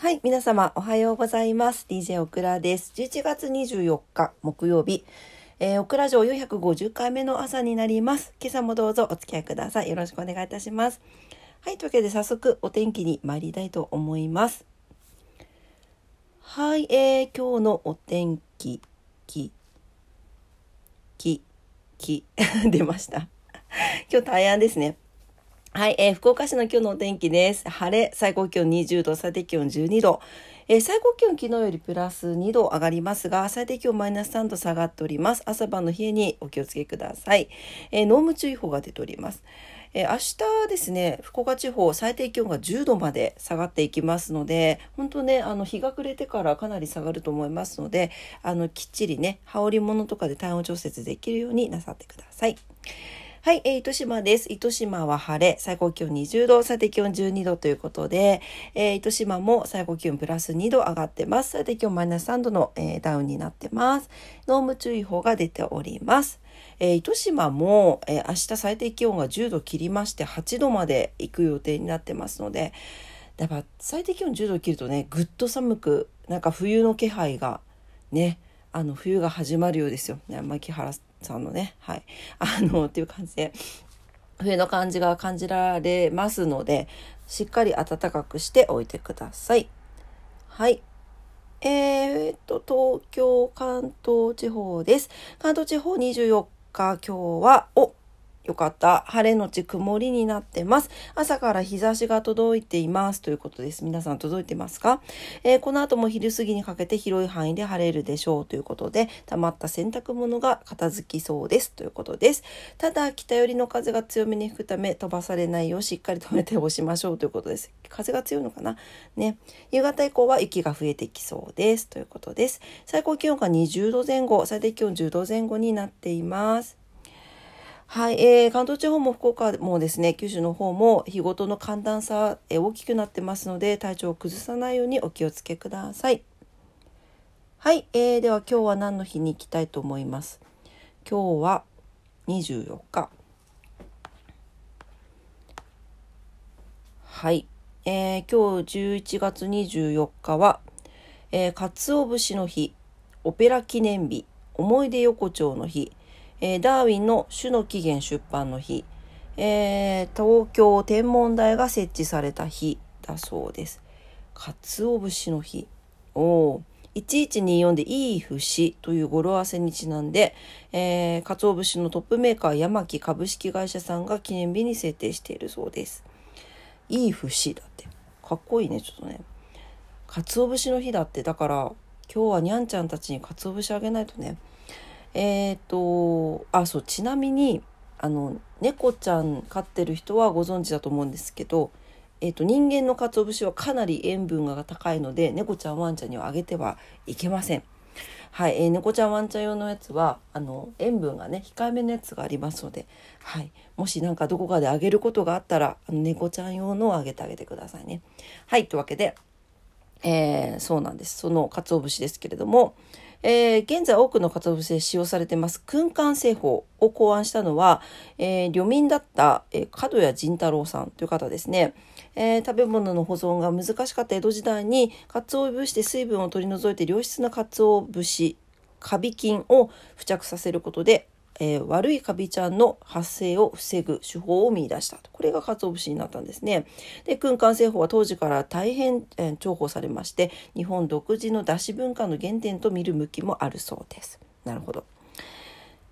はい、皆様おはようございます。DJ オクラです。11月24日木曜日、えー、オクラ城450回目の朝になります。今朝もどうぞお付き合いください。よろしくお願いいたします。はい、というわけで早速お天気に参りたいと思います。はい、えー、今日のお天気、き、き、き、出ました。今日大安ですね。はい、えー、福岡市の今日のお天気です。晴れ、最高気温20度、最低気温12度。えー、最高気温昨日よりプラス2度上がりますが、最低気温マイナス3度下がっております。朝晩の冷えにお気をつけください。えー、濃霧注意報が出ております。えー、明日ですね、福岡地方最低気温が10度まで下がっていきますので、本当ね、あの日が暮れてからかなり下がると思いますので、あのきっちりね、羽織物とかで体温調節できるようになさってください。はい、えー、糸島です。糸島は晴れ、最高気温20度、最低気温12度ということで、えー、糸島も最高気温プラス2度上がってます。最低気温マイナス3度の、えー、ダウンになってます。濃霧注意報が出ております。えー、糸島も、えー、明日最低気温が10度切りまして8度まで行く予定になってますので、やっぱ最低気温10度切るとね、ぐっと寒く、なんか冬の気配がね、あの冬が始まるようですよ。ね、牧原さんのね、はい。あの、っていう感じで、冬の感じが感じられますので、しっかり暖かくしておいてください。はい。えー、っと、東京、関東地方です。関東地方24日、今日は、およかった。晴れのち曇りになってます。朝から日差しが届いています。ということです。皆さん届いてますか、えー、この後も昼過ぎにかけて広い範囲で晴れるでしょうということで、溜まった洗濯物が片付きそうです。ということです。ただ、北寄りの風が強めに吹くため、飛ばされないようしっかり止めて押しましょうということです。風が強いのかな？ね。夕方以降は雪が増えてきそうです。ということです。最高気温が20度前後、最低気温10度前後になっています。はい、えー、関東地方も福岡もですね、九州の方も日ごとの寒暖差、えー、大きくなってますので、体調を崩さないようにお気をつけください。はい、えー、では今日は何の日に行きたいと思います？今日は24日。はい、えー、今日11月24日は、えー、鰹節の日、オペラ記念日、思い出横丁の日、えー、ダーウィンの種の起源出版の日、えー、東京天文台が設置された日だそうです。鰹節の日。お1124でいい節という語呂合わせにちなんで、えー、鰹節のトップメーカー山木株式会社さんが記念日に制定しているそうです。いい節だって。かっこいいね、ちょっとね。鰹節の日だって。だから、今日はにゃんちゃんたちに鰹節あげないとね。えっ、ー、とあそうちなみにあの猫ちゃん飼ってる人はご存知だと思うんですけど、えーと、人間の鰹節はかなり塩分が高いので猫ちゃんワンちゃんにはあげてはいけません。はい、えー、猫ちゃんワンちゃん用のやつはあの塩分がね控えめのやつがありますので、はい、もしなんかどこかであげることがあったらあの猫ちゃん用のをあげてあげてくださいね。はいというわけで、えー、そうなんですその鰹節ですけれども、えー、現在多くの鰹節で使用されています。空間製法を考案したのは、えー、漁民だった、えー、角谷仁太郎さんという方ですね、えー、食べ物の保存が難しかった江戸時代に鰹節で水分を取り除いて良質な鰹節カビ菌を付着させることでえー、悪いカビちゃんの発生を防ぐ手法を見出したこれが鰹節になったんですね。で空間製法は当時から大変、えー、重宝されまして日本独自の出汁文化の原点と見る向きもあるそうです。なるほど。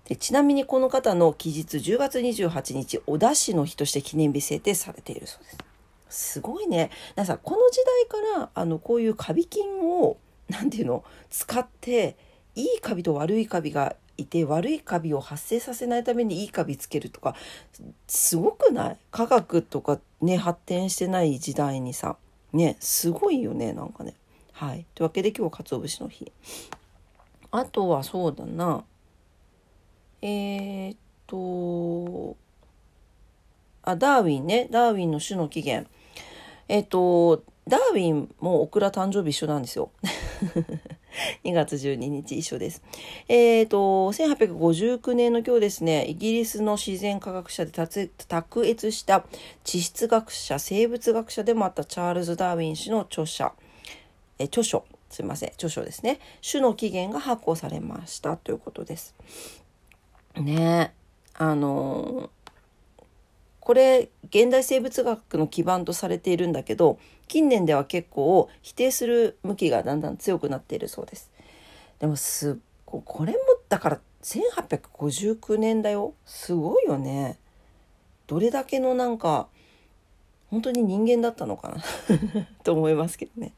でちなみにこの方の期日10月28日お出汁の日として記念日制定されているそうです。すごいね。皆さんこの時代からあのこういうカビ菌をなんていうの使っていいカビと悪いカビがいて悪いカビを発生させないためにいいカビつけるとかすごくない？科学とかね発展してない時代にさねすごいよねなんかね。はいというわけで今日は鰹節の日。あとはそうだなえー、っとあダーウィンねダーウィンの種の起源えー、っとダーウィンもオクラ誕生日一緒なんですよ。2月12日一緒です。えっ、ー、と、1859年の今日ですね、イギリスの自然科学者で卓越した地質学者、生物学者でもあったチャールズ・ダーウィン氏の著者、え著書。すいません。著書ですね。種の起源が発行されました。ということです。ね。あのこれ現代生物学の基盤とされているんだけど近年では結構否定する向きがだんだん強くなっているそうです。でもすこれもだから1859年だよすごいよね。どれだけのなんか本当に人間だったのかな？と思いますけどね。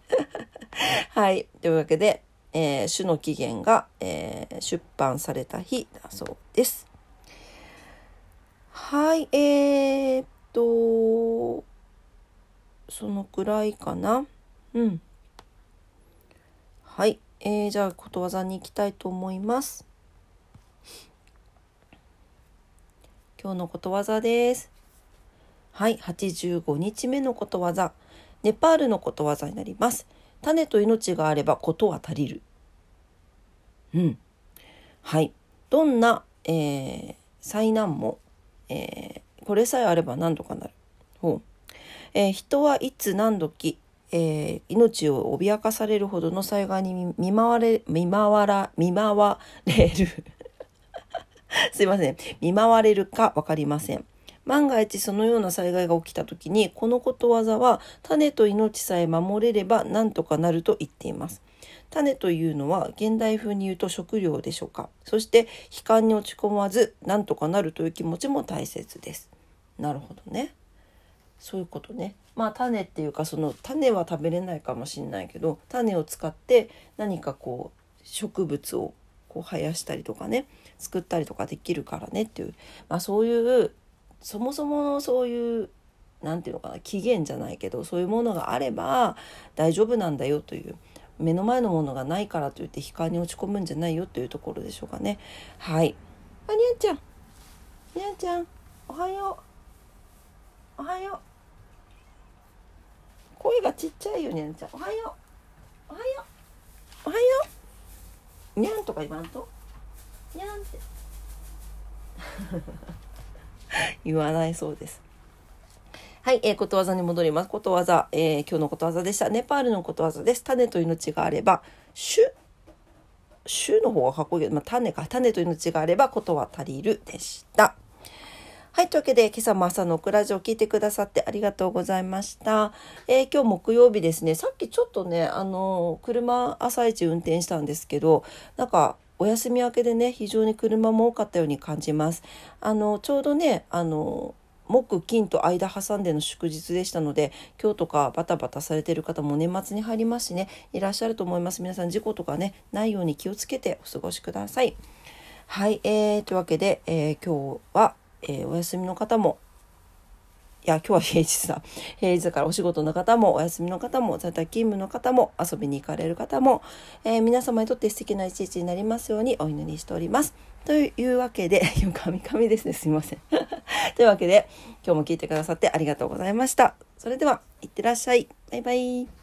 はい。というわけで、えー、種の起源が、えー、出版された日だそうです。はい、えー、っと、そのくらいかな。うん。はい、えー、じゃあことわざに行きたいと思います。今日のことわざです。はい、85日目のことわざ。ネパールのことわざになります。種と命があればことは足りる。うん。はい。どんな、えー、災難もえー、これさえあれば何とかなる。ほう。えー、人はいつ何時、えー、命を脅かされるほどの災害に見舞われ見舞わら見舞われる。すいません。見舞われるか分かりません。万が一そのような災害が起きた時にこのことわざは種と命さえ守れれば何とかなると言っています。種というのは現代風に言うと食料でしょうか。そして悲観に落ち込まずなんとかなるという気持ちも大切です。なるほどね。そういうことね。まあ種っていうかその種は食べれないかもしれないけど種を使って何かこう植物をこう生やしたりとかね作ったりとかできるからねっていう、まあ、そういうそもそものそういう何て言うのかな期限じゃないけどそういうものがあれば大丈夫なんだよという目の前のものがないからといって悲観に落ち込むんじゃないよというところでしょうかね。はい。あにゃんちゃん。にゃんちゃんおはよう。おはよう。声がちっちゃいよにゃんちゃん。おはよう。おはよう。おはよう。にゃんとか言わんと？にゃんって。言わないそうですはい、えー、ことわざに戻ります。ことわざ、えー、今日のことわざでした。ネパールのことわざです。種と命があれば、種、種の方がかっこいいけど、まあ、種か、種と命があればことは足りるでした。はい。というわけで、今朝も朝のオクラジオを聞いてくださってありがとうございました。えー、今日木曜日ですね。さっきちょっとね、あの、車朝一運転したんですけど、なんか、お休み明けでね、非常に車も多かったように感じます。あの、ちょうどね、あの、木金と間挟んでの祝日でしたので今日とかバタバタされてる方も年末に入りますしねいらっしゃると思います。皆さん事故とかねないように気をつけてお過ごしください。はい、えー、というわけで、えー、今日は、えー、お休みの方もいや、今日は平日だ。平日だからお仕事の方も、お休みの方も、在宅勤務の方も、遊びに行かれる方も、えー、皆様にとって素敵な一日になりますようにお祈りしております。というわけで、カミカミですね。すいません。というわけで、今日も聞いてくださってありがとうございました。それでは、いってらっしゃい。バイバイ。